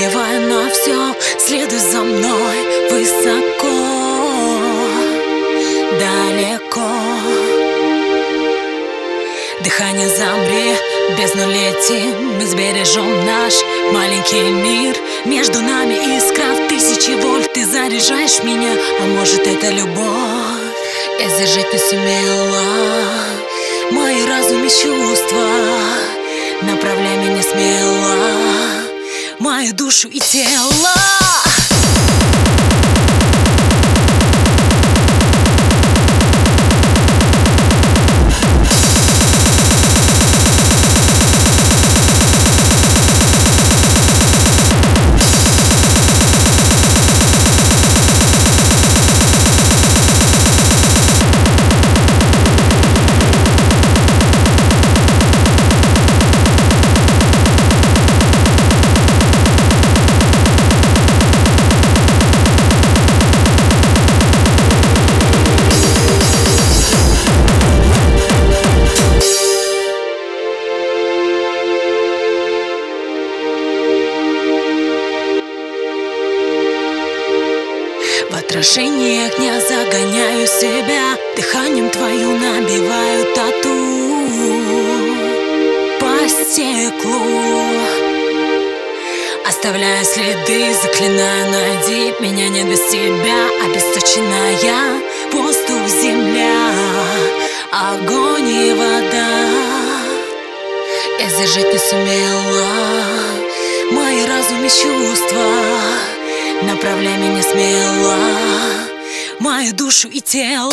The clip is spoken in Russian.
Забиваю на все Следуй за мной высоко Далеко. Дыхание замри, бездну лети Мы сбережем наш маленький мир. Между нами искра в тысячи вольт. Ты заряжаешь меня, а может это любовь? Я зажить не сумела. Мои разум и чувства. Направляй меня смело Душу и тело В отражениях не загоняю себя. Дыханием твою набиваю тату. По стеклу. Оставляю следы, заклинаю, найди Меня нет без тебя, обесточенная Воздух, земля, огонь и вода. Я зажить не сумела. Мои разум и чувства Направляй меня смело, мою душу и тело.